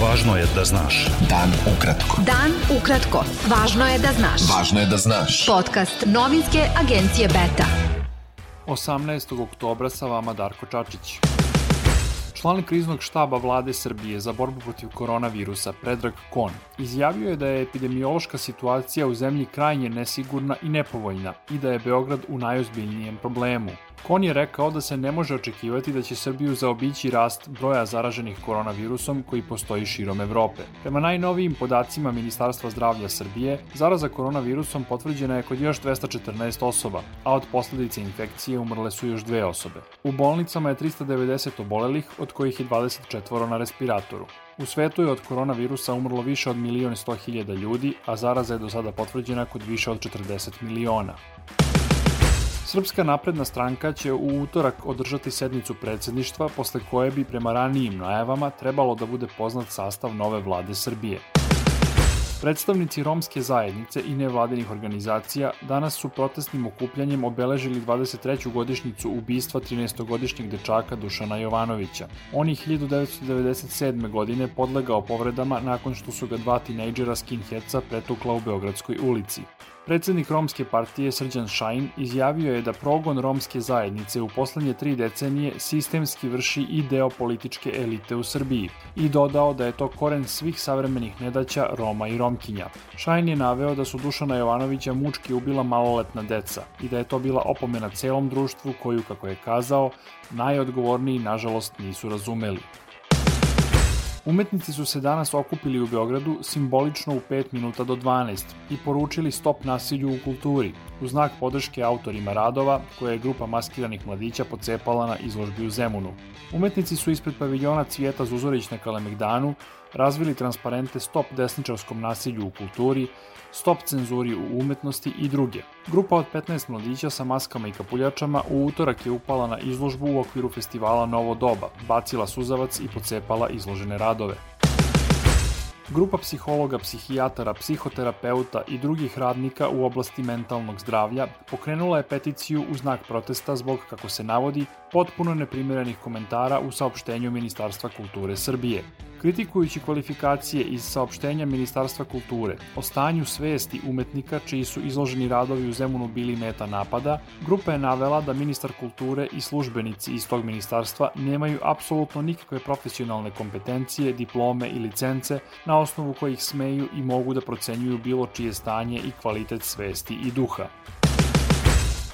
Važno je da znaš. Dan ukratko. Dan ukratko. Važno je da znaš. Važno je da znaš. Podcast novinske agencije Beta. 18. oktobra sa vama Darko Čačić. Član kriznog štaba vlade Srbije za borbu protiv koronavirusa Predrag Kon izjavio je da je epidemiološka situacija u zemlji krajnje nesigurna i nepovoljna i da je Beograd u najozbiljnijem problemu. Kon je rekao da se ne može očekivati da će Srbiju zaobići rast broja zaraženih koronavirusom koji postoji širom Evrope. Prema najnovijim podacima Ministarstva zdravlja Srbije, zaraza koronavirusom potvrđena je kod još 214 osoba, a od posledice infekcije umrle su još dve osobe. U bolnicama je 390 obolelih, od kojih je 24 na respiratoru. U svetu je od koronavirusa umrlo više od milion 100 hiljada ljudi, a zaraza je do sada potvrđena kod više od 40 miliona. Srpska napredna stranka će u utorak održati sednicu predsedništva, posle koje bi prema ranijim najavama trebalo da bude poznat sastav nove vlade Srbije. Predstavnici romske zajednice i nevladinih organizacija danas su protestnim okupljanjem obeležili 23. godišnjicu ubistva 13-godišnjeg dečaka Dušana Jovanovića. On je 1997. godine podlegao povredama nakon što su ga dva tinejdžera skinheadca pretukla u Beogradskoj ulici. Predsednik Romske partije Srđan Šajn izjavio je da progon romske zajednice u poslednje tri decenije sistemski vrši i deo političke elite u Srbiji i dodao da je to koren svih savremenih nedaća Roma i Romkinja. Šajn je naveo da su Dušana Jovanovića mučki ubila maloletna deca i da je to bila opomena celom društvu koju, kako je kazao, najodgovorniji nažalost nisu razumeli. Umetnici su se danas okupili u Beogradu simbolično u 5 minuta do 12 i poručili stop nasilju u kulturi, u znak podrške autorima radova koje je grupa maskiranih mladića pocepala na izložbi u Zemunu. Umetnici su ispred paviljona Cvijeta Zuzorić na Kalemegdanu razvili transparente Stop desničarskom nasilju u kulturi, Stop cenzuri u umetnosti i druge. Grupa od 15 mladića sa maskama i kapuljačama u utorak je upala na izložbu u okviru festivala Novo doba, bacila suzavac i pocepala izložene radove. Grupa psihologa, psihijatara, psihoterapeuta i drugih radnika u oblasti mentalnog zdravlja pokrenula je peticiju u znak protesta zbog, kako se navodi, potpuno neprimerenih komentara u saopštenju Ministarstva kulture Srbije. Kritikujući kvalifikacije iz saopštenja Ministarstva kulture o stanju svesti umetnika čiji su izloženi radovi u Zemunu bili meta napada, grupa je navela da ministar kulture i službenici iz tog ministarstva nemaju apsolutno nikakve profesionalne kompetencije, diplome i licence na osnovu kojih smeju i mogu da procenjuju bilo čije stanje i kvalitet svesti i duha.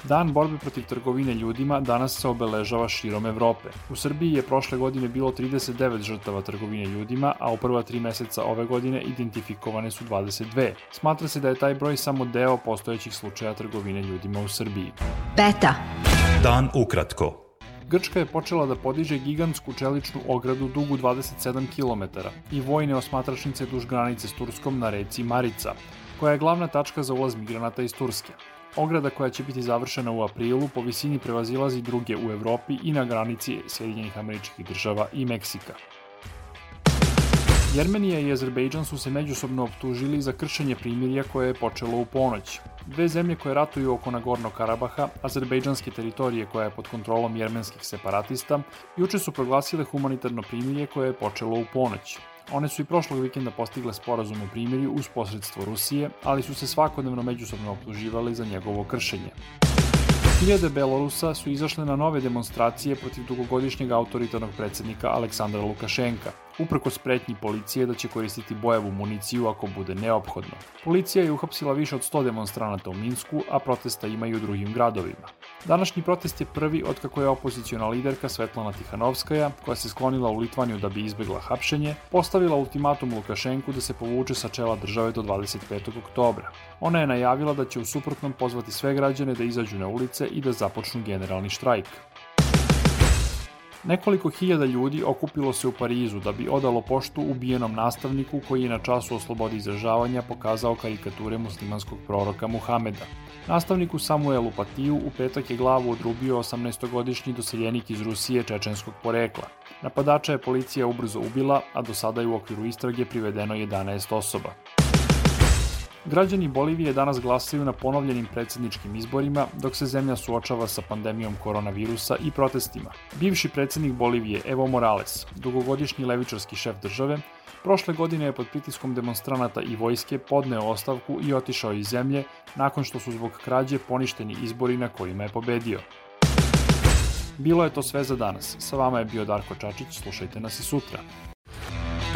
Dan borbe protiv trgovine ljudima danas se obeležava širom Evrope. U Srbiji je prošle godine bilo 39 žrtava trgovine ljudima, a u prva tri meseca ove godine identifikovane su 22. Smatra se da je taj broj samo deo postojećih slučaja trgovine ljudima u Srbiji. Beta. Dan ukratko. Grčka je počela da podiže gigantsku čeličnu ogradu dugu 27 km i vojne osmatračnice duž granice s Turskom na reci Marica, koja je glavna tačka za ulaz migranata iz Turske. Ograda koja će biti završena u aprilu po visini prevazilazi druge u Evropi i na granici Sjedinjenih američkih država i Meksika. Jermenija i Azerbejdžan su se međusobno optužili za kršenje primirja koje je počelo u ponoć. Dve zemlje koje ratuju oko Nagorno Karabaha, azerbejdžanske teritorije koja je pod kontrolom jermenskih separatista, juče su proglasile humanitarno primirje koje je počelo u ponoć. One su i prošlog vikenda postigle sporazum o primirju uz posredstvo Rusije, ali su se svakodnevno međusobno optuživali za njegovo kršenje. Hiljade Belorusa su izašle na nove demonstracije protiv dugogodišnjeg autoritarnog predsednika Aleksandra Lukašenka, uprko spretnji policije da će koristiti bojevu municiju ako bude neophodno. Policija je uhapsila više od 100 demonstranata u Minsku, a protesta ima i u drugim gradovima. Današnji protest je prvi otkako je opoziciona liderka Svetlana Tihanovskaja, koja se sklonila u Litvaniju da bi izbegla hapšenje, postavila ultimatum Lukašenku da se povuče sa čela države do 25. oktobra. Ona je najavila da će u suprotnom pozvati sve građane da izađu na ulice i da započnu generalni štrajk. Nekoliko hiljada ljudi okupilo se u Parizu da bi odalo poštu ubijenom nastavniku koji je na času o slobodi izražavanja pokazao karikature muslimanskog proroka Muhameda. Nastavniku Samuelu Patiju u petak je glavu odrubio 18-godišnji doseljenik iz Rusije čečenskog porekla. Napadača je policija ubrzo ubila, a do sada je u okviru istrage privedeno 11 osoba. Građani Bolivije danas glasaju na ponovljenim predsedničkim izborima, dok se zemlja suočava sa pandemijom koronavirusa i protestima. Bivši predsednik Bolivije Evo Morales, dugogodišnji levičarski šef države, prošle godine je pod pritiskom demonstranata i vojske podneo ostavku i otišao iz zemlje nakon što su zbog krađe poništeni izbori na kojima je pobedio. Bilo je to sve za danas. Sa vama je bio Darko Čačić, slušajte nas i sutra.